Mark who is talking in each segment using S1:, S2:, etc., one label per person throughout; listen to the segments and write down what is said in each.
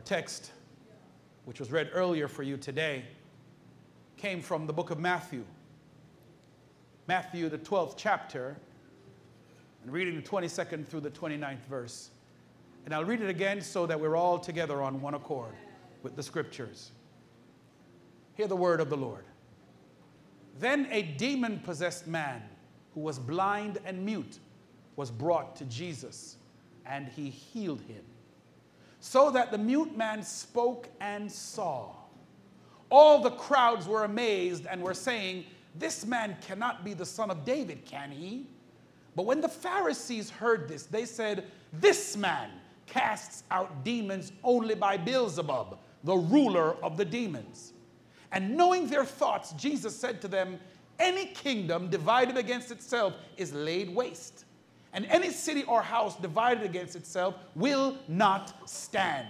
S1: Our text, which was read earlier for you today, came from the book of Matthew. Matthew, the 12th chapter, and reading the 22nd through the 29th verse. And I'll read it again so that we're all together on one accord with the scriptures. Hear the word of the Lord. Then a demon possessed man who was blind and mute was brought to Jesus, and he healed him so that the mute man spoke and saw. All the crowds were amazed and were saying, This man cannot be the son of David, can he? But when the Pharisees heard this, they said, This man casts out demons only by Beelzebub, the ruler of the demons. And knowing their thoughts, Jesus said to them, Any kingdom divided against itself is laid waste and any city or house divided against itself will not stand.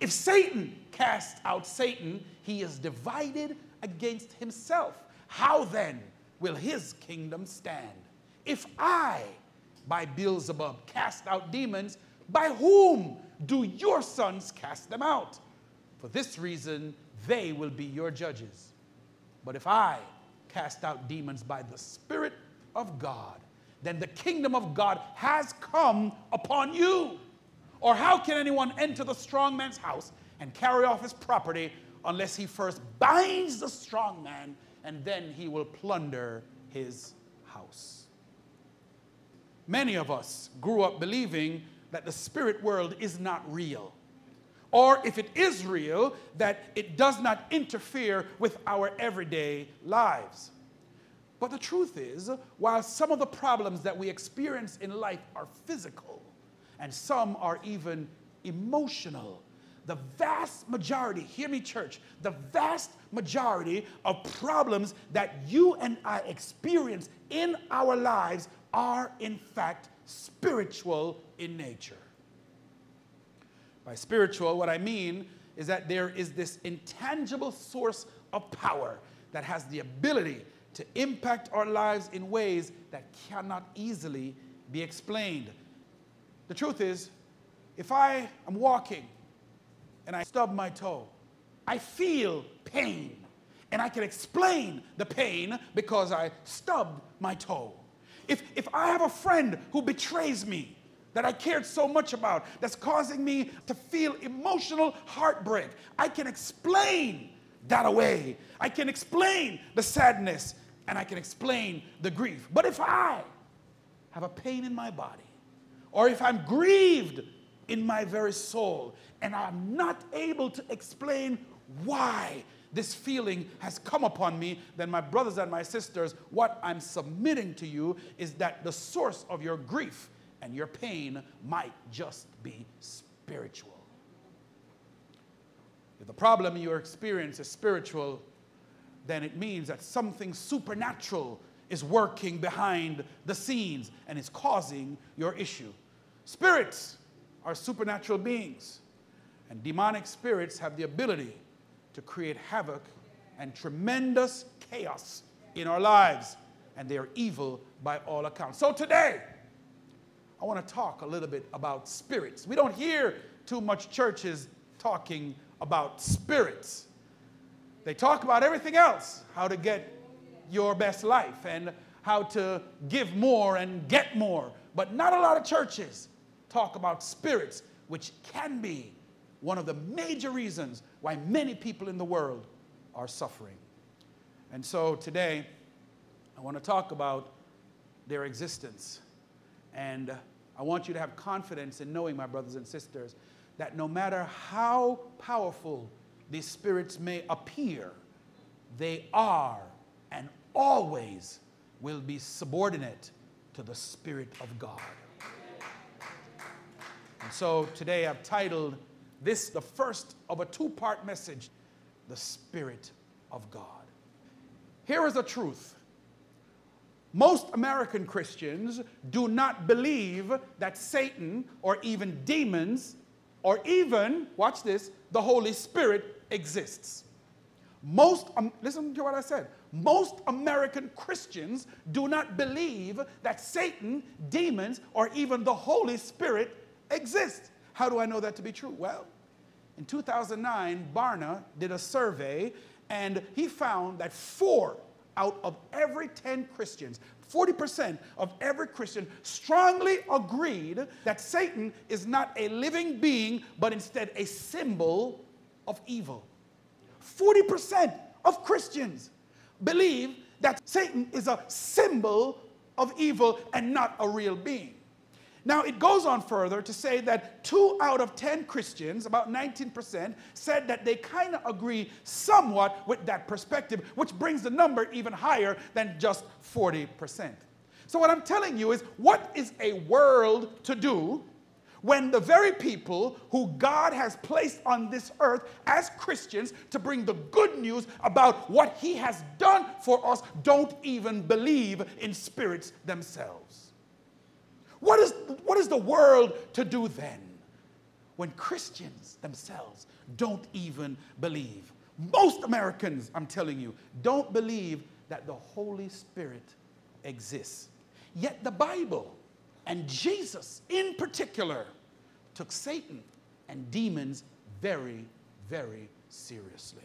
S1: If Satan casts out Satan, he is divided against himself. How then will his kingdom stand? If I, by Beelzebub, cast out demons, by whom do your sons cast them out? For this reason, they will be your judges. But if I cast out demons by the Spirit of God, then the kingdom of God has come upon you. Or how can anyone enter the strong man's house and carry off his property unless he first binds the strong man and then he will plunder his house? Many of us grew up believing that the spirit world is not real. Or if it is real, that it does not interfere with our everyday lives. But the truth is, while some of the problems that we experience in life are physical and some are even emotional, the vast majority, hear me, church, the vast majority of problems that you and I experience in our lives are, in fact, spiritual in nature. By spiritual, what I mean is that there is this intangible source of power that has the ability to impact our lives in ways that cannot easily be explained. The truth is, if I am walking and I stub my toe, I feel pain. And I can explain the pain because I stubbed my toe. If, if I have a friend who betrays me, that I cared so much about, that's causing me to feel emotional heartbreak, I can explain that away. I can explain the sadness and I can explain the grief. But if I have a pain in my body, or if I'm grieved in my very soul, and I'm not able to explain why this feeling has come upon me, then, my brothers and my sisters, what I'm submitting to you is that the source of your grief and your pain might just be spiritual. If the problem you experience is spiritual, then it means that something supernatural is working behind the scenes and is causing your issue. Spirits are supernatural beings, and demonic spirits have the ability to create havoc and tremendous chaos in our lives, and they are evil by all accounts. So today, I want to talk a little bit about spirits. We don't hear too much churches talking about spirits. They talk about everything else how to get your best life and how to give more and get more. But not a lot of churches talk about spirits, which can be one of the major reasons why many people in the world are suffering. And so today, I want to talk about their existence. And I want you to have confidence in knowing, my brothers and sisters, that no matter how powerful these spirits may appear, they are and always will be subordinate to the Spirit of God. And so today I've titled this the first of a two part message The Spirit of God. Here is the truth most American Christians do not believe that Satan or even demons or even, watch this, the Holy Spirit exists. Most, um, listen to what I said. Most American Christians do not believe that Satan, demons, or even the Holy Spirit exist. How do I know that to be true? Well, In 2009, Barna did a survey and he found that four out of every 10 Christians, 40% of every Christian, strongly agreed that Satan is not a living being, but instead a symbol of evil. 40% of Christians believe that Satan is a symbol of evil and not a real being. Now, it goes on further to say that two out of 10 Christians, about 19%, said that they kind of agree somewhat with that perspective, which brings the number even higher than just 40%. So, what I'm telling you is what is a world to do when the very people who God has placed on this earth as Christians to bring the good news about what He has done for us don't even believe in spirits themselves? What is, what is the world to do then when Christians themselves don't even believe? Most Americans, I'm telling you, don't believe that the Holy Spirit exists. Yet the Bible and Jesus in particular took Satan and demons very, very seriously.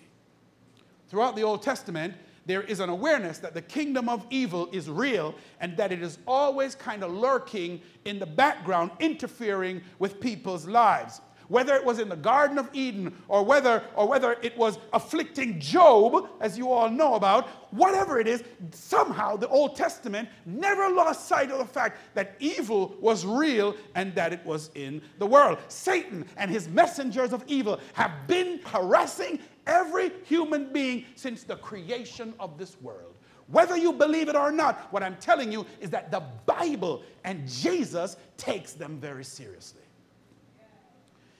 S1: Throughout the Old Testament, there is an awareness that the kingdom of evil is real and that it is always kind of lurking in the background, interfering with people's lives. Whether it was in the Garden of Eden or whether, or whether it was afflicting Job, as you all know about, whatever it is, somehow the Old Testament never lost sight of the fact that evil was real and that it was in the world. Satan and his messengers of evil have been harassing every human being since the creation of this world. Whether you believe it or not, what I'm telling you is that the Bible and Jesus takes them very seriously.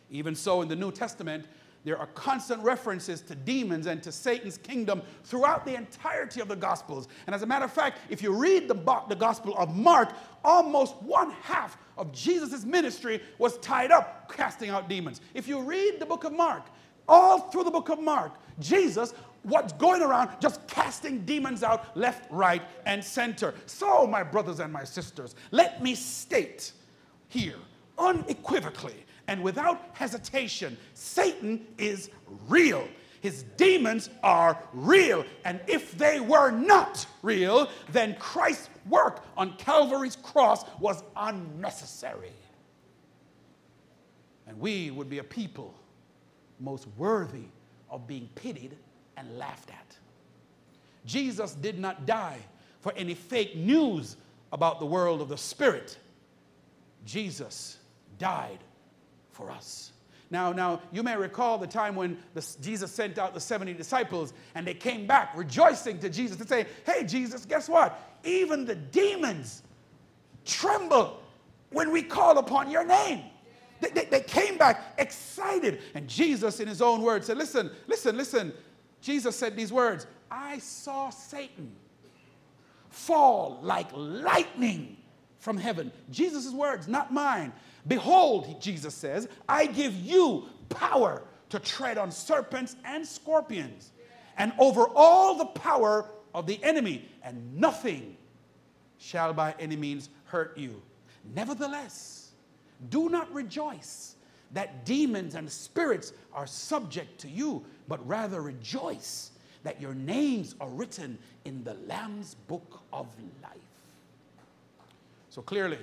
S1: Even so, in the New Testament, there are constant references to demons and to Satan's kingdom throughout the entirety of the Gospels. And as a matter of fact, if you read the, the Gospel of Mark, almost one half of Jesus' ministry was tied up casting out demons. If you read the book of Mark, all through the book of Mark, Jesus what's going around just casting demons out left, right, and center. So, my brothers and my sisters, let me state here unequivocally and without hesitation Satan is real. His demons are real. And if they were not real, then Christ's work on Calvary's cross was unnecessary. And we would be a people most worthy of being pitied and laughed at. Jesus did not die for any fake news about the world of the spirit. Jesus died for us. Now, now you may recall the time when the, Jesus sent out the 70 disciples and they came back rejoicing to Jesus to say, Hey, Jesus, guess what? Even the demons tremble when we call upon your name. They, they, they, came back excited. And Jesus, in his own words, said, Listen, listen, listen. Jesus said these words I saw Satan fall like lightning from heaven. Jesus' words, not mine. Behold, Jesus says, I give you power to tread on serpents and scorpions and over all the power of the enemy, and nothing shall by any means hurt you. Nevertheless, do not rejoice that demons and spirits are subject to you, but rather rejoice that your names are written in the Lamb's book of life. So clearly,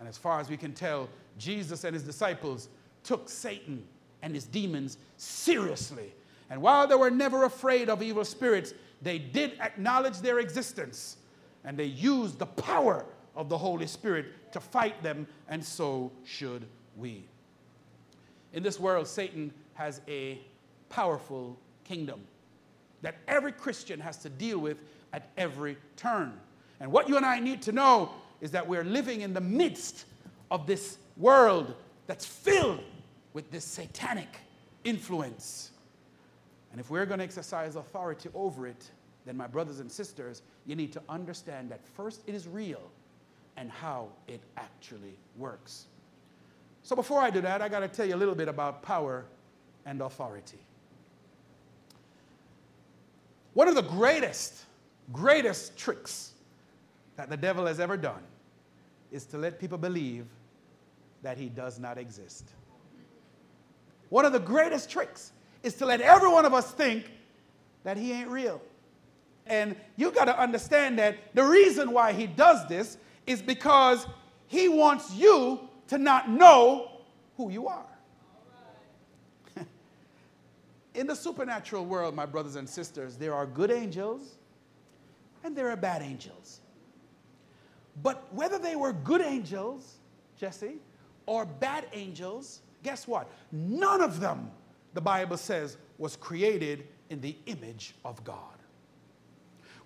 S1: and as far as we can tell, Jesus and his disciples took Satan and his demons seriously. And while they were never afraid of evil spirits, they did acknowledge their existence and they used the power of the Holy Spirit to fight them, and so should we. In this world, Satan has a powerful kingdom that every Christian has to deal with at every turn. And what you and I need to know is that we're living in the midst of this world that's filled with this satanic influence. And if we're going to exercise authority over it, then, my brothers and sisters, you need to understand that first it is real and how it actually works. So, before I do that, I got to tell you a little bit about power and authority. One of the greatest, greatest tricks that the devil has ever done is to let people believe that he does not exist. One of the greatest tricks is to let every one of us think that he ain't real. And you got to understand that the reason why he does this is because he wants you to not know who you are. In the supernatural world, my brothers and sisters, there are good angels and there are bad angels. But whether they were good angels, Jesse, or bad angels, guess what? None of them, the Bible says, was created in the image of God.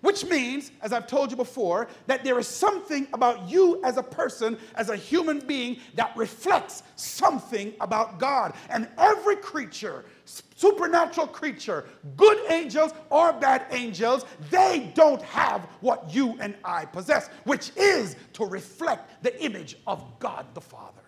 S1: Which means, as I've told you before, that there is something about you as a person, as a human being, that reflects something about God. And every creature, supernatural creature, good angels or bad angels, they don't have what you and I possess, which is to reflect the image of God the Father.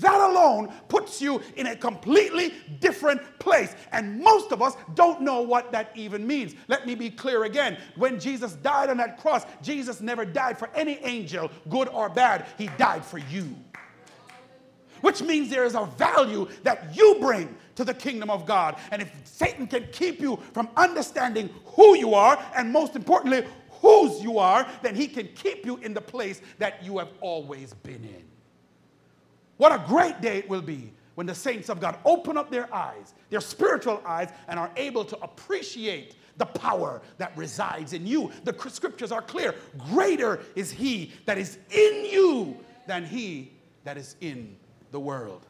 S1: That alone puts you in a completely different place. And most of us don't know what that even means. Let me be clear again. When Jesus died on that cross, Jesus never died for any angel, good or bad. He died for you. Which means there is a value that you bring to the kingdom of God. And if Satan can keep you from understanding who you are, and most importantly, whose you are, then he can keep you in the place that you have always been in. What a great day it will be when the saints of God open up their eyes, their spiritual eyes, and are able to appreciate the power that resides in you. The scriptures are clear. Greater is he that is in you than he that is in the world.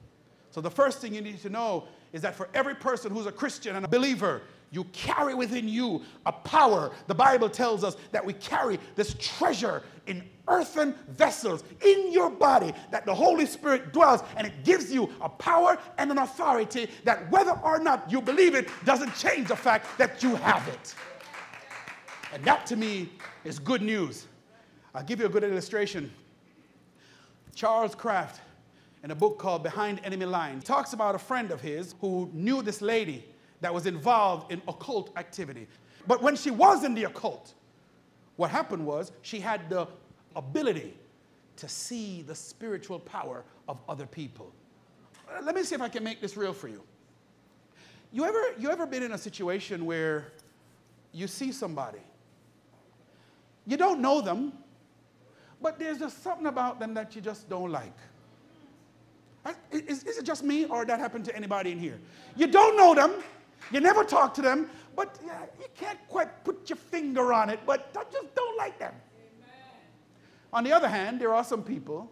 S1: So, the first thing you need to know is that for every person who's a Christian and a believer, you carry within you a power. The Bible tells us that we carry this treasure in earthen vessels in your body that the Holy Spirit dwells and it gives you a power and an authority that whether or not you believe it doesn't change the fact that you have it. And that to me is good news. I'll give you a good illustration. Charles Kraft, in a book called Behind Enemy Lines, talks about a friend of his who knew this lady that was involved in occult activity. But when she was in the occult, what happened was she had the ability to see the spiritual power of other people. Uh, let me see if I can make this real for you. You ever, you ever been in a situation where you see somebody? You don't know them, but there's just something about them that you just don't like. Uh, is, is it just me, or that happened to anybody in here? You don't know them, you never talk to them, but yeah, you can't quite put your finger on it, but I just don't like them. On the other hand, there are some people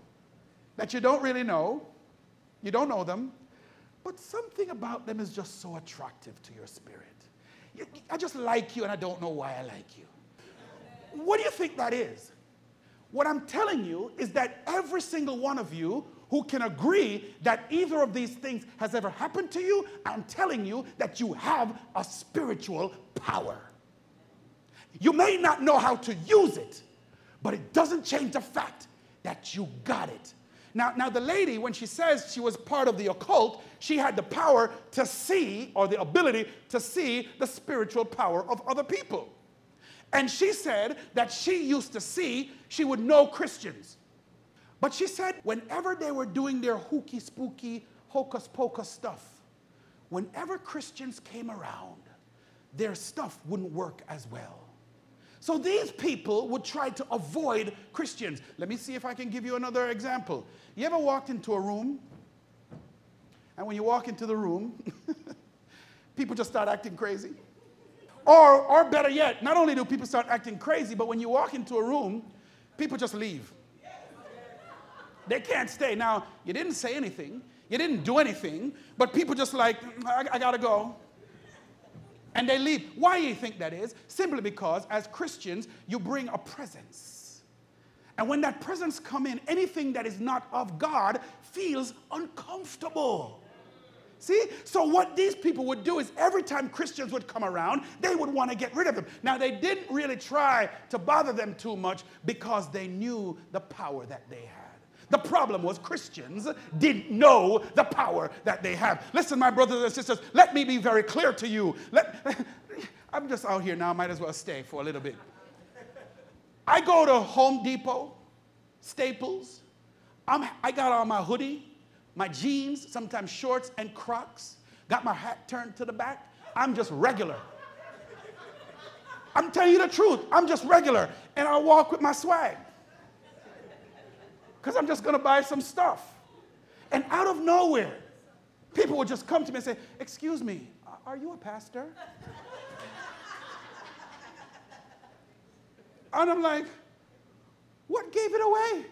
S1: that you don't really know, you don't know them, but something about them is just so attractive to your spirit. I just like you and I don't know why I like you. What do you think that is? What I'm telling you is that every single one of you who can agree that either of these things has ever happened to you, I'm telling you that you have a spiritual power. You may not know how to use it, but it doesn't change the fact that you got it. Now, now the lady, when she says she was part of the occult, she had the power to see, or the ability to see, the spiritual power of other people. And she said that she used to see, she would know Christians. But she said, whenever they were doing their hooky spooky, hocus pocus stuff, whenever Christians came around, their stuff wouldn't work as well. So these people would try to avoid Christians. Let me see if I can give you another example. You ever walked into a room, and when you walk into the room, people just start acting crazy? Or, or better yet, not only do people start acting crazy, but when you walk into a room, people just leave. They can't stay. Now, you didn't say anything, you didn't do anything, but people just like, mm, I, I gotta go and they leave. Why do you think that is? Simply because as Christians, you bring a presence. And when that presence come in, anything that is not of God feels uncomfortable. See? So, what these people would do is every time Christians would come around, they would want to get rid of them. Now, they didn't really try to bother them too much because they knew the power that they had. The problem was Christians didn't know the power that they have. Listen, my brothers and sisters, let me be very clear to you. Let, I'm just out here now, might as well stay for a little bit. I go to Home Depot, Staples. I'm, I got on my hoodie, my jeans, sometimes shorts, and Crocs. got my hat turned to the back. I'm just regular. I'm telling you the truth. I'm just regular. And I walk with my swag. Because I'm just going to buy some stuff. And out of nowhere, people would just come to me and say, Excuse me, are you a pastor? and I'm like, What gave it away?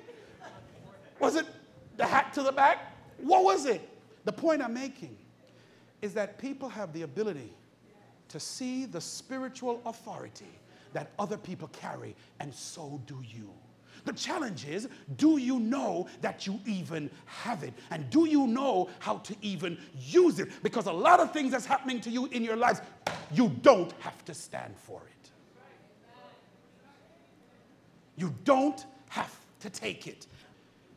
S1: Was it the hat to the back? What was it? The point I'm making is that people have the ability to see the spiritual authority that other people carry, and so do you. The challenge is do you know that you even have it? And do you know how to even use it? Because a lot of things that's happening to you in your lives, you don't have to stand for it. You don't have to take it.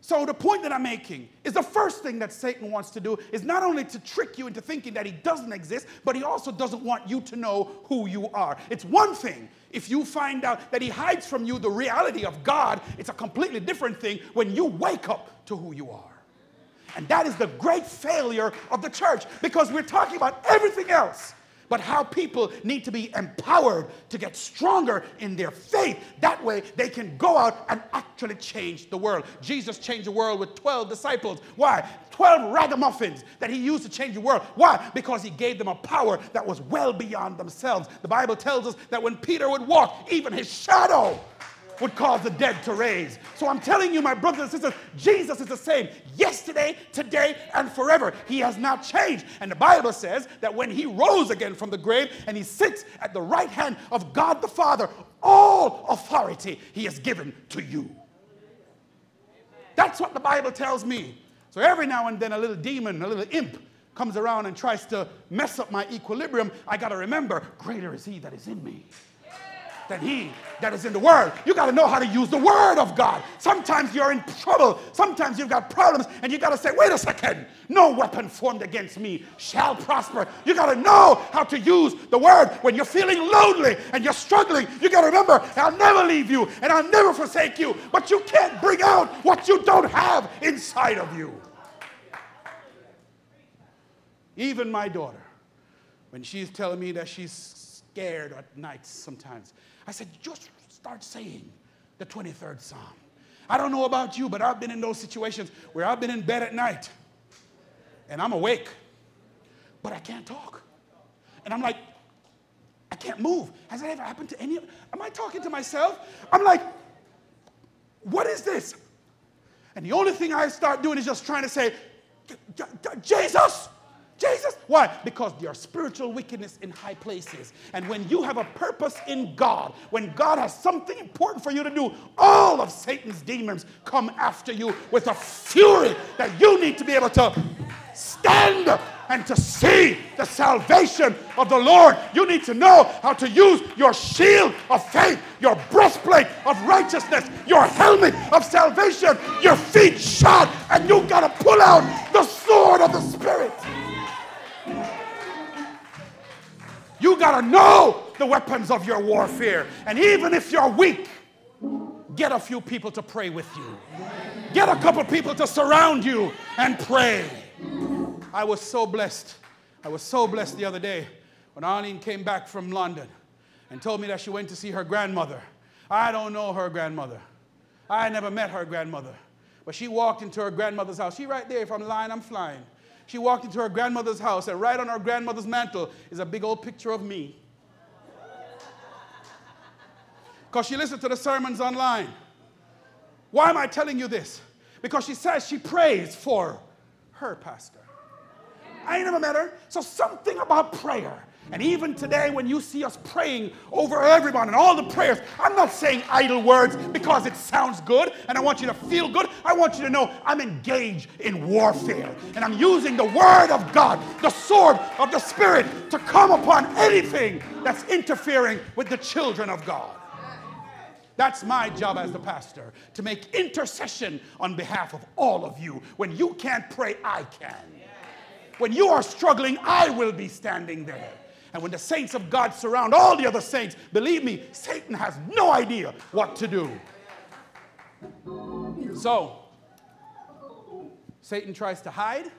S1: So, the point that I'm making is the first thing that Satan wants to do is not only to trick you into thinking that he doesn't exist, but he also doesn't want you to know who you are. It's one thing if you find out that he hides from you the reality of God, it's a completely different thing when you wake up to who you are. And that is the great failure of the church because we're talking about everything else but how people need to be empowered to get stronger in their faith. That way, they can go out and actually change the world. Jesus changed the world with 12 disciples. Why? 12 ragamuffins that he used to change the world. Why? Because he gave them a power that was well beyond themselves. The Bible tells us that when Peter would walk, even his shadow would cause the dead to raise. So I'm telling you, my brothers and sisters, Jesus is the same yesterday, today, and forever. He has not changed. And the Bible says that when he rose again from the grave and he sits at the right hand of God the Father, all authority he has given to you. That's what the Bible tells me. So every now and then, a little demon, a little imp comes around and tries to mess up my equilibrium. I got to remember, greater is he that is in me than he that is in the Word. You got to know how to use the Word of God. Sometimes you're in trouble. Sometimes you've got problems, and you got to say, wait a second, no weapon formed against me shall prosper. You got to know how to use the Word when you're feeling lonely and you're struggling. You got to remember, I'll never leave you and I'll never forsake you, but you can't bring out what you don't have inside of you. Even my daughter, when she's telling me that she's scared at night sometimes, I said, just start saying the 23rd Psalm. I don't know about you, but I've been in those situations where I've been in bed at night and I'm awake, but I can't talk. And I'm like, I can't move. Has that ever happened to any of Am I talking to myself? I'm like, what is this? And the only thing I start doing is just trying to say, Jesus, Jesus. Why? Because there are spiritual wickedness in high places. And when you have a purpose in God, when God has something important for you to do, all of Satan's demons come after you with a fury that you need to be able to stand and to see the salvation of the Lord. You need to know how to use your shield of faith, your breastplate of righteousness, your helmet of salvation, your feet shod, and you got to pull out the sword of the Spirit. You got to know the weapons of your warfare. And even if you're weak, get a few people to pray with you. Get a couple people to surround you and pray. I was so blessed. I was so blessed the other day when Arlene came back from London and told me that she went to see her grandmother. I don't know her grandmother. I never met her grandmother. But she walked into her grandmother's house. She right there. If I'm lying, I'm flying. She walked into her grandmother's house, and right on her grandmother's mantel is a big old picture of me. Because she listened to the sermons online. Why am I telling you this? Because she says she prays for her pastor. I ain't never met her. So something about prayer and even today, when you see us praying over everyone and all the prayers, I'm not saying idle words because it sounds good and I want you to feel good. I want you to know I'm engaged in warfare and I'm using the Word of God, the sword of the Spirit, to come upon anything that's interfering with the children of God. That's my job as the pastor to make intercession on behalf of all of you. When you can't pray, I can. When you are struggling, I will be standing there. And when the saints of God surround all the other saints, believe me, Satan has no idea what to do. So, Satan tries to hide,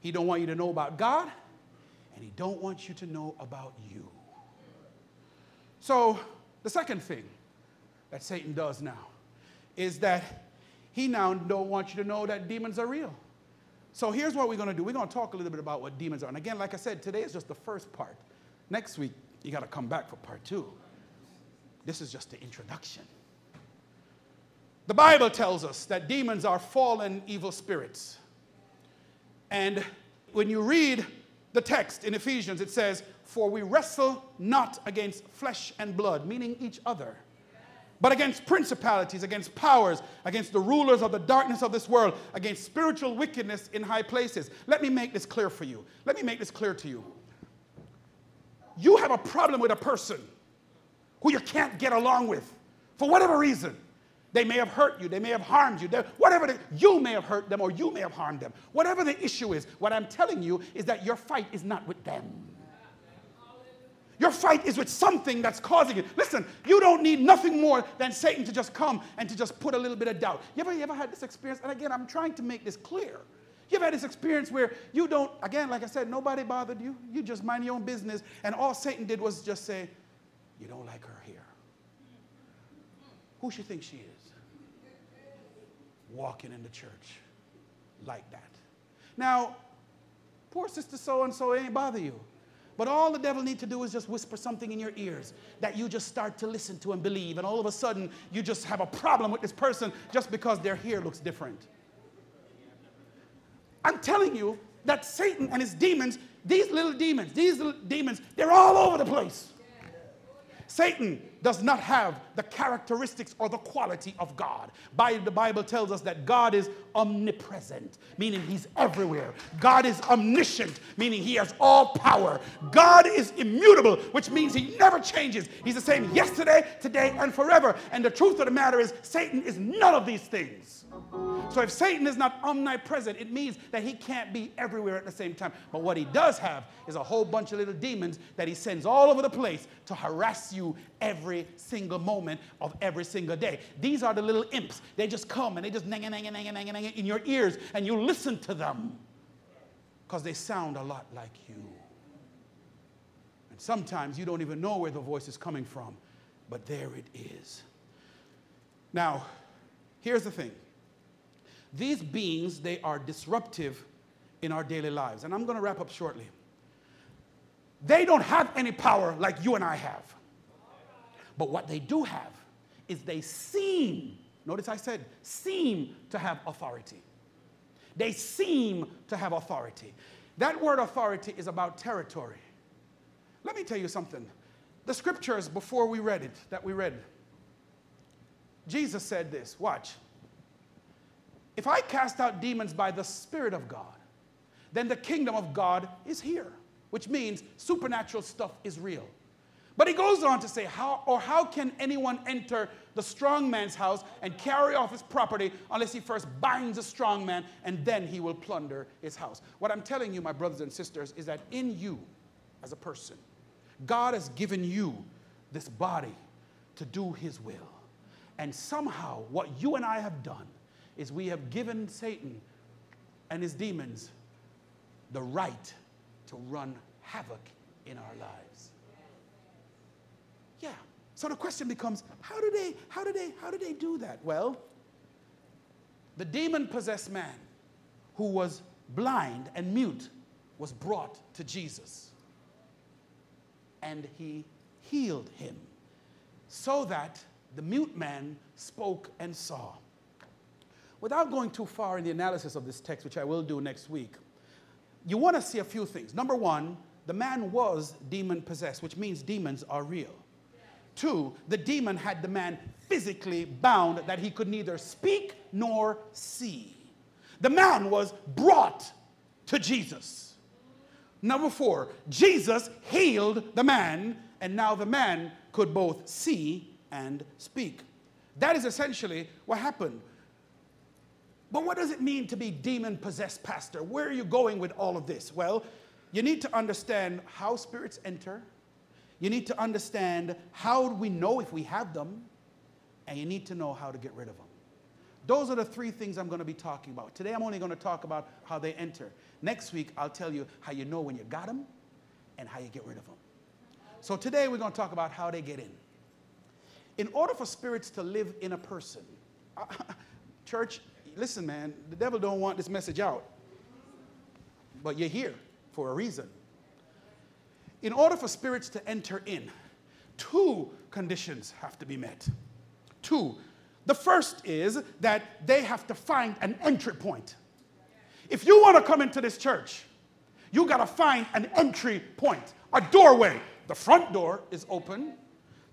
S1: He don't want you to know about God, and he don't want you to know about you. So, the second thing that Satan does now is that he now don't want you to know that demons are real. So here's what we're going to do. We're going to talk a little bit about what demons are. And again, like I said, today is just the first part. Next week, you got to come back for part two. This is just the introduction. The Bible tells us that demons are fallen evil spirits. And when you read the text in Ephesians, it says, For we wrestle not against flesh and blood, meaning each other, but against principalities, against powers, against the rulers of the darkness of this world, against spiritual wickedness in high places. Let me make this clear for you. Let me make this clear to you. You have a problem with a person who you can't get along with for whatever reason. They may have hurt you, they may have harmed you, they, whatever, you may have hurt them or you may have harmed them. Whatever the issue is, what I'm telling you is that your fight is not with them. Your fight is with something that's causing it. Listen, you don't need nothing more than Satan to just come and to just put a little bit of doubt. You ever, you ever had this experience? And again, I'm trying to make this clear. You ever had this experience where you don't, again, like I said, nobody bothered you. You just mind your own business. And all Satan did was just say, You don't like her here. Who she think she is? Walking in the church like that. Now, poor sister so and so ain't bother you. But all the devil need to do is just whisper something in your ears that you just start to listen to and believe. And all of a sudden, you just have a problem with this person just because their hair looks different. I'm telling you that Satan and his demons, these little demons, these little demons, they're all over the place. Satan does not have the characteristics or the quality of God. The Bible tells us that God is omnipresent, meaning he's everywhere. God is omniscient, meaning he has all power. God is immutable, which means he never changes. He's the same yesterday, today, and forever. And the truth of the matter is, Satan is none of these things. So if Satan is not omnipresent, it means that he can't be everywhere at the same time. But what he does have is a whole bunch of little demons that he sends all over the place to harass you every single moment of every single day. These are the little imps. They just come and they just nang nang nang nang nang in your ears and you listen to them because they sound a lot like you. And sometimes you don't even know where the voice is coming from, but there it is. Now, here's the thing these beings, they are disruptive in our daily lives. And I'm going to wrap up shortly. They don't have any power like you and I have. But what they do have is they seem, notice I said, seem to have authority. They seem to have authority. That word authority is about territory. Let me tell you something. The scriptures, before we read it, that we read, Jesus said this watch. If I cast out demons by the Spirit of God, then the kingdom of God is here, which means supernatural stuff is real. But he goes on to say, how or how can anyone enter the strong man's house and carry off his property unless he first binds a strong man and then he will plunder his house? What I'm telling you, my brothers and sisters, is that in you as a person, God has given you this body to do his will. And somehow, what you and I have done is we have given Satan and his demons the right to run havoc in our lives. Yeah. So the question becomes, how do they, how do they, how do they do that? Well, the demon-possessed man who was blind and mute was brought to Jesus. And he healed him so that the mute man spoke and saw. Without going too far in the analysis of this text, which I will do next week, you want to see a few things. Number one, the man was demon possessed, which means demons are real. Two, the demon had the man physically bound that he could neither speak nor see. The man was brought to Jesus. Number four, Jesus healed the man, and now the man could both see and speak. That is essentially what happened. But what does it mean to be demon possessed, Pastor? Where are you going with all of this? Well, you need to understand how spirits enter. You need to understand how we know if we have them. And you need to know how to get rid of them. Those are the three things I'm going to be talking about. Today, I'm only going to talk about how they enter. Next week, I'll tell you how you know when you got them and how you get rid of them. So, today, we're going to talk about how they get in. In order for spirits to live in a person, church, listen, man, the devil don't want this message out. But you're here for a reason. In order for spirits to enter in, two conditions have to be met. Two. The first is that they have to find an entry point. If you want to come into this church, you got to find an entry point, a doorway. The front door is open,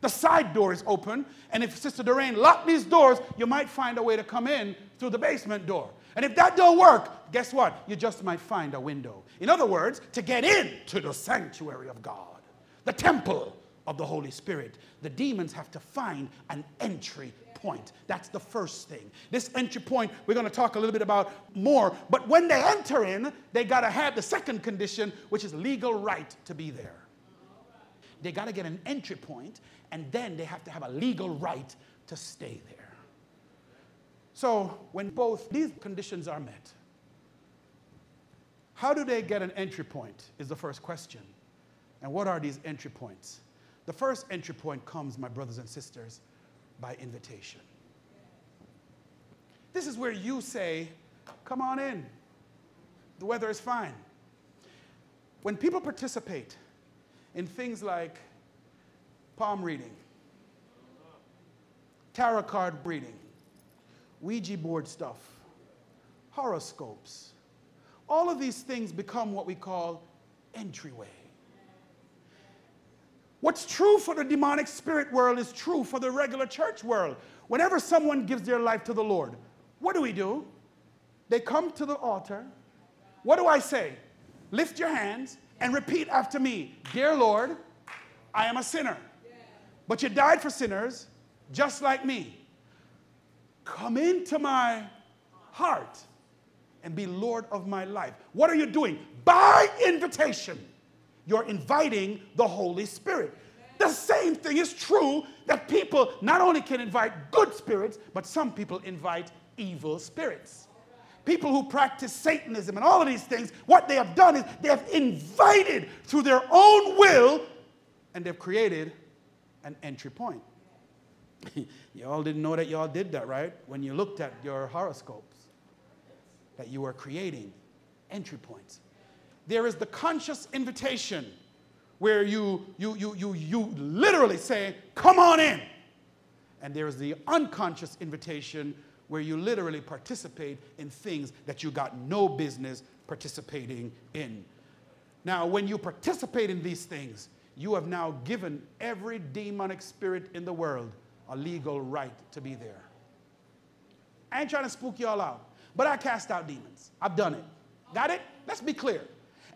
S1: the side door is open, and if Sister Doreen locked these doors, you might find a way to come in through the basement door. And if that don't work, guess what? You just might find a window. In other words, to get into the sanctuary of God, the temple of the Holy Spirit, the demons have to find an entry point. That's the first thing. This entry point, we're going to talk a little bit about more. But when they enter in, they got to have the second condition, which is legal right to be there. They got to get an entry point, and then they have to have a legal right to stay there. So, when both these conditions are met, how do they get an entry point? Is the first question. And what are these entry points? The first entry point comes, my brothers and sisters, by invitation. This is where you say, Come on in. The weather is fine. When people participate in things like palm reading, tarot card reading, Ouija board stuff, horoscopes. All of these things become what we call entryway. What's true for the demonic spirit world is true for the regular church world. Whenever someone gives their life to the Lord, what do we do? They come to the altar. What do I say? Lift your hands and repeat after me Dear Lord, I am a sinner. But you died for sinners just like me. Come into my heart and be Lord of my life. What are you doing? By invitation, you're inviting the Holy Spirit. The same thing is true that people not only can invite good spirits, but some people invite evil spirits. People who practice Satanism and all of these things, what they have done is they have invited through their own will and they've created an entry point. y'all didn't know that y'all did that, right? When you looked at your horoscopes, that you were creating entry points. There is the conscious invitation where you, you, you, you, you literally say, Come on in. And there is the unconscious invitation where you literally participate in things that you got no business participating in. Now, when you participate in these things, you have now given every demonic spirit in the world a legal right to be there. I ain't trying to spook y'all out, but I cast out demons. I've done it. Got it? Let's be clear.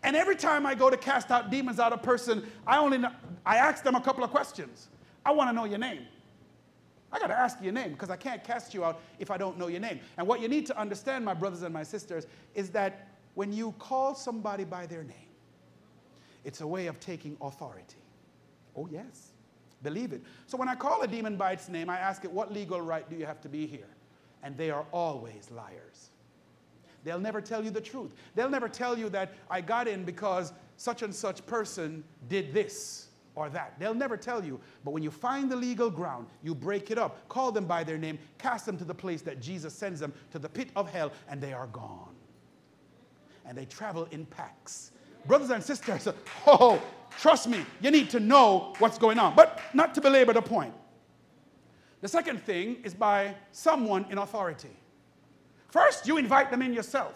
S1: And every time I go to cast out demons out of a person, I only know, I ask them a couple of questions. I want to know your name. I got to ask you your name because I can't cast you out if I don't know your name. And what you need to understand, my brothers and my sisters, is that when you call somebody by their name, it's a way of taking authority. Oh, yes. Believe it. So when I call a demon by its name, I ask it, What legal right do you have to be here? And they are always liars. They'll never tell you the truth. They'll never tell you that I got in because such and such person did this or that. They'll never tell you. But when you find the legal ground, you break it up, call them by their name, cast them to the place that Jesus sends them, to the pit of hell, and they are gone. And they travel in packs. Brothers and sisters, oh, Trust me, you need to know what's going on. But not to belabor the point. The second thing is by someone in authority. First, you invite them in yourself.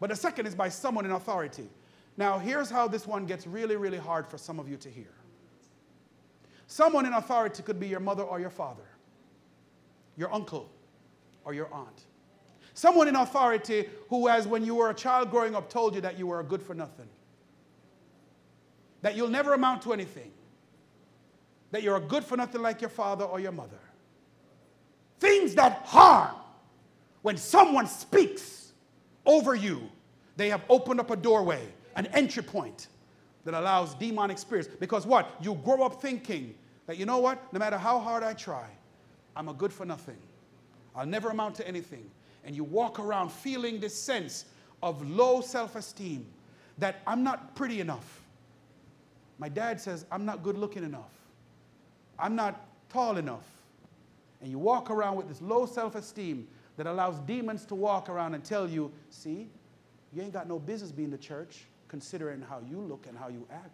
S1: But the second is by someone in authority. Now, here's how this one gets really, really hard for some of you to hear. Someone in authority could be your mother or your father, your uncle or your aunt. Someone in authority who has, when you were a child growing up, told you that you were a good for nothing that you'll never amount to anything, that you're a good for nothing like your father or your mother. Things that harm when someone speaks over you, they have opened up a doorway, an entry point that allows demonic spirits. Because what? You grow up thinking that, you know what? No matter how hard I try, I'm a good for nothing. I'll never amount to anything. And you walk around feeling this sense of low self esteem that I'm not pretty enough. My dad says, I'm not good looking enough. I'm not tall enough. And you walk around with this low self esteem that allows demons to walk around and tell you, see, you ain't got no business being the church considering how you look and how you act.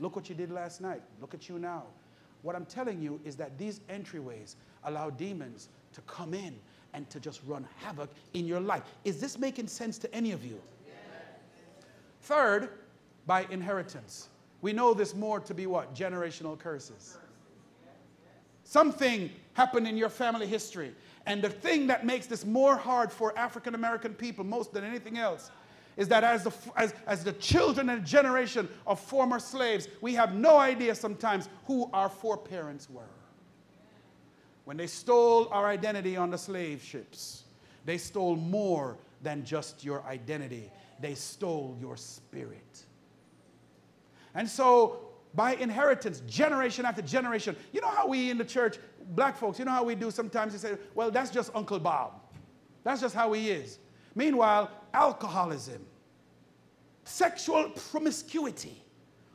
S1: Look what you did last night. Look at you now. What I'm telling you is that these entryways allow demons to come in and to just run havoc in your life. Is this making sense to any of you? Yes. Third, by inheritance. We know this more to be what? Generational curses. Something happened in your family history. And the thing that makes this more hard for African American people, most than anything else, is that as the, as, as the children and generation of former slaves, we have no idea sometimes who our foreparents were. When they stole our identity on the slave ships, they stole more than just your identity, they stole your spirit. And so, by inheritance, generation after generation, you know how we in the church, black folks, you know how we do sometimes? You say, well, that's just Uncle Bob. That's just how he is. Meanwhile, alcoholism, sexual promiscuity,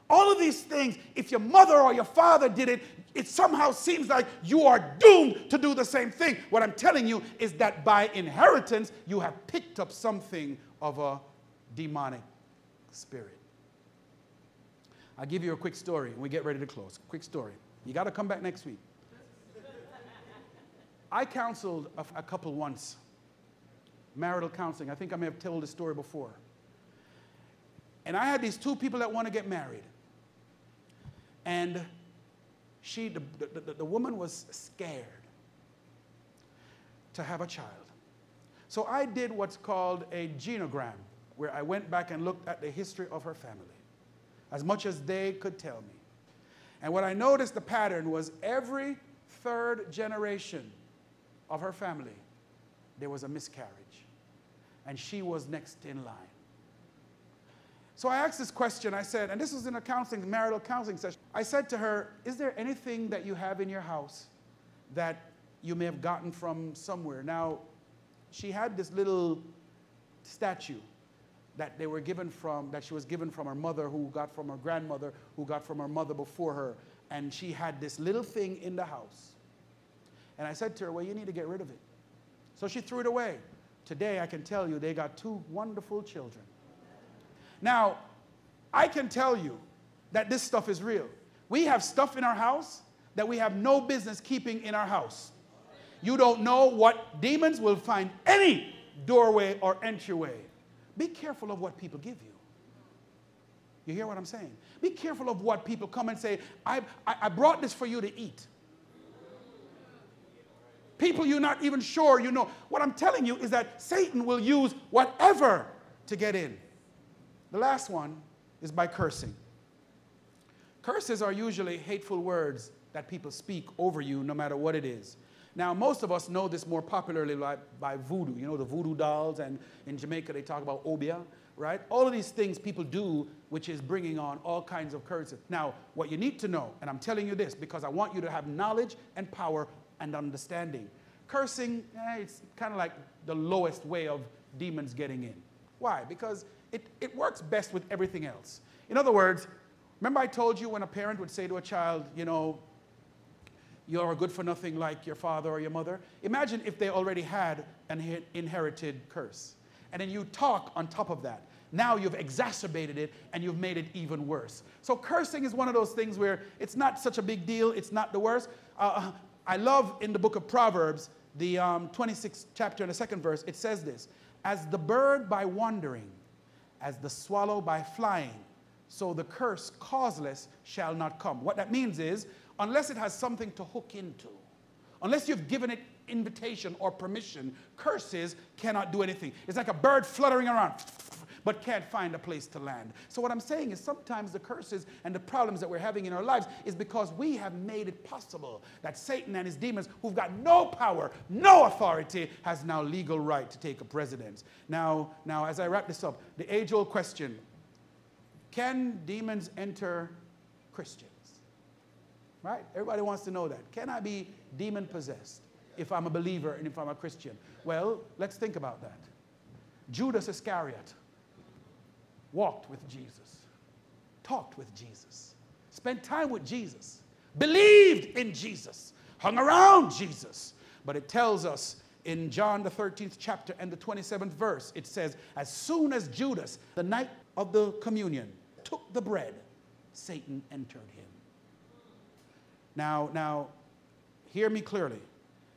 S1: all of these things, if your mother or your father did it, it somehow seems like you are doomed to do the same thing. What I'm telling you is that by inheritance, you have picked up something of a demonic spirit. I'll give you a quick story and we get ready to close. Quick story. You got to come back next week. I counseled a, a couple once, marital counseling. I think I may have told this story before. And I had these two people that want to get married. And she, the, the, the woman was scared to have a child. So I did what's called a genogram, where I went back and looked at the history of her family, as much as they could tell me. And what I noticed the pattern was every third generation of her family, there was a miscarriage. And she was next in line. So I asked this question. I said, and this was in a counseling, marital counseling session. I said to her, Is there anything that you have in your house that you may have gotten from somewhere? Now, she had this little statue that they were given from, that she was given from her mother, who got from her grandmother, who got from her mother before her. And she had this little thing in the house. And I said to her, Well, you need to get rid of it. So she threw it away. Today, I can tell you, they got two wonderful children. Now, I can tell you that this stuff is real. We have stuff in our house that we have no business keeping in our house. You don't know what demons will find any doorway or entryway. Be careful of what people give you. You hear what I'm saying? Be careful of what people come and say, I, I, I brought this for you to eat. People you're not even sure you know. What I'm telling you is that Satan will use whatever to get in. The last one is by cursing. Curses are usually hateful words that people speak over you, no matter what it is. Now, most of us know this more popularly by, by voodoo. You know, the voodoo dolls, and in Jamaica they talk about obeah, right? All of these things people do, which is bringing on all kinds of curses. Now, what you need to know, and I'm telling you this because I want you to have knowledge and power and understanding. Cursing, eh, it's kind of like the lowest way of demons getting in. Why? Because it, it works best with everything else. In other words, remember I told you when a parent would say to a child, you know, you're a good for nothing like your father or your mother? Imagine if they already had an inherited curse. And then you talk on top of that. Now you've exacerbated it and you've made it even worse. So cursing is one of those things where it's not such a big deal, it's not the worst. Uh, I love in the book of Proverbs, the um, 26th chapter and the second verse, it says this As the bird by wandering as the swallow by flying, so the curse causeless shall not come. What that means is, unless it has something to hook into, unless you've given it invitation or permission, curses cannot do anything. It's like a bird fluttering around but can't find a place to land. So, what I'm saying is sometimes the curses and the problems that we're having in our lives is because we have made it possible that Satan and his demons, who've got no power, no authority, has now legal right to take a precedence. Now, now as I wrap this up, the age old question can demons enter Christians? Right? Everybody wants to know that. Can I be demon possessed? if I'm a believer and if I'm a Christian? Well, let's think about that. Judas Iscariot walked with Jesus, talked with Jesus, spent time with Jesus, believed in Jesus, hung around Jesus. But it tells us in John, the 13th chapter and the 27th verse, it says, As soon as Judas, the night of the communion, took the bread, Satan entered him. Now, now, hear me clearly.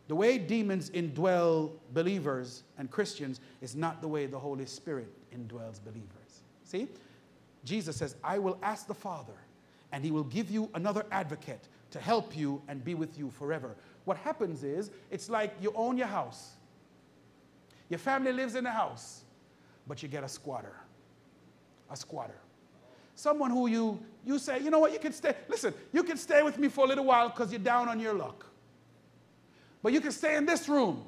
S1: The way demons indwell believers and Christians is not the way the Holy Spirit indwells believers. See? Jesus says, I will ask the Father, and he will give you another advocate to help you and be with you forever. What happens is, it's like you own your house. Your family lives in the house, but you get a squatter. A squatter. Someone who you, you say, you know what, you can stay. Listen, you can stay with me for a little while because you're down on your luck. But you can stay in this room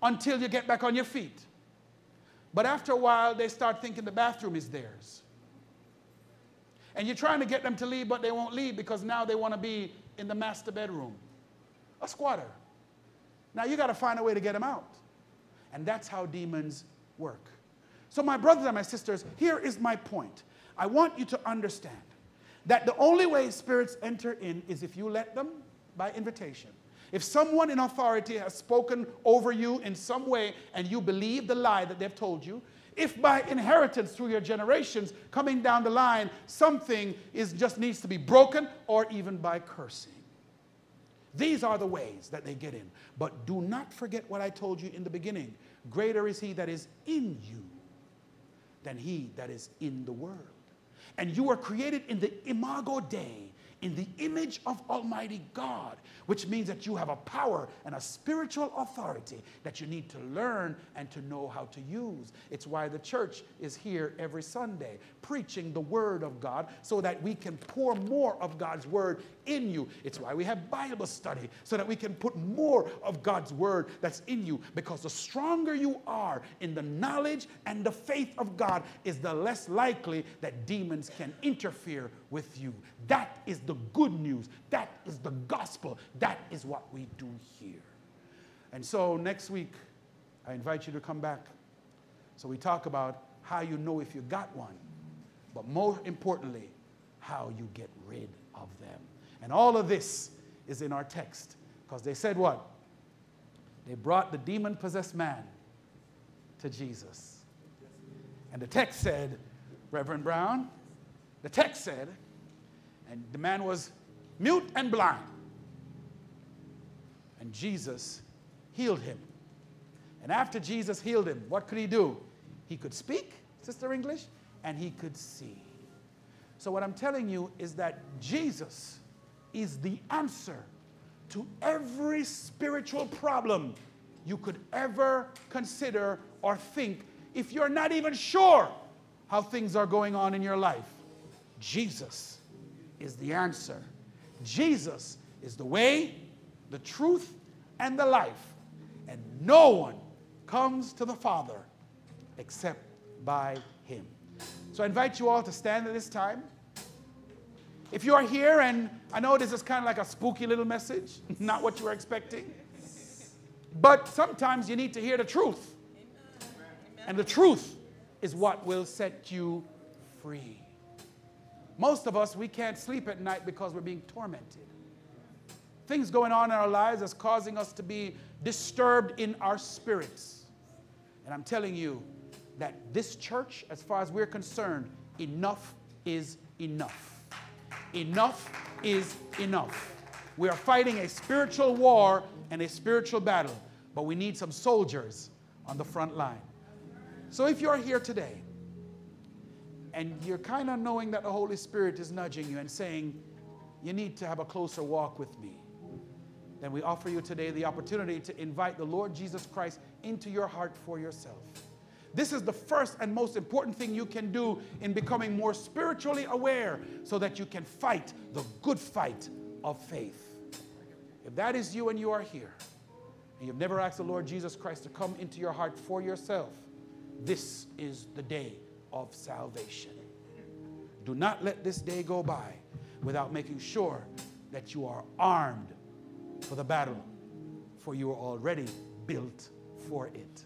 S1: until you get back on your feet. But after a while, they start thinking the bathroom is theirs. And you're trying to get them to leave, but they won't leave because now they want to be in the master bedroom. A squatter. Now you got to find a way to get them out. And that's how demons work. So, my brothers and my sisters, here is my point. I want you to understand that the only way spirits enter in is if you let them by invitation. If someone in authority has spoken over you in some way and you believe the lie that they've told you, if by inheritance through your generations coming down the line something is just needs to be broken or even by cursing. These are the ways that they get in. But do not forget what I told you in the beginning. Greater is he that is in you than he that is in the world. And you are created in the imago Dei, in the image of Almighty God, which means that you have a power and a spiritual authority that you need to learn and to know how to use. It's why the church is here every Sunday preaching the Word of God so that we can pour more of God's Word in you. It's why we have Bible study so that we can put more of God's Word that's in you because the stronger you are in the knowledge and the faith of God is the less likely that demons can interfere with you. That is the good news. That is the gospel. That is what we do here. And so next week, I invite you to come back. So we talk about how you know if you got one, but more importantly, how you get rid of them. And all of this is in our text because they said what? They brought the demon possessed man to Jesus. And the text said, Reverend Brown, the text said, and the man was mute and blind. And Jesus healed him. And after Jesus healed him, what could he do? He could speak, Sister English, and he could see. So, what I'm telling you is that Jesus is the answer to every spiritual problem you could ever consider or think if you're not even sure how things are going on in your life. Jesus is the answer. Jesus is the way, the truth, and the life. And no one comes to the Father except by him. So I invite you all to stand at this time. If you are here, and I know this is kind of like a spooky little message, not what you were expecting, but sometimes you need to hear the truth. And the truth is what will set you free. Most of us, we can't sleep at night because we're being tormented. Things going on in our lives that's causing us to be disturbed in our spirits. And I'm telling you that this church, as far as we're concerned, enough is enough. Enough is enough. We are fighting a spiritual war and a spiritual battle, but we need some soldiers on the front line. So if you're here today and you're kind of knowing that the Holy Spirit is nudging you and saying, you need to have a closer walk with me, then we offer you today the opportunity to invite the Lord Jesus Christ into your heart for yourself. This is the first and most important thing you can do in becoming more spiritually aware so that you can fight the good fight of faith. If that is you and you are here, and you've never asked the Lord Jesus Christ to come into your heart for yourself, this is the day of salvation. Do not let this day go by without making sure that you are armed for the battle, for you are already built for it.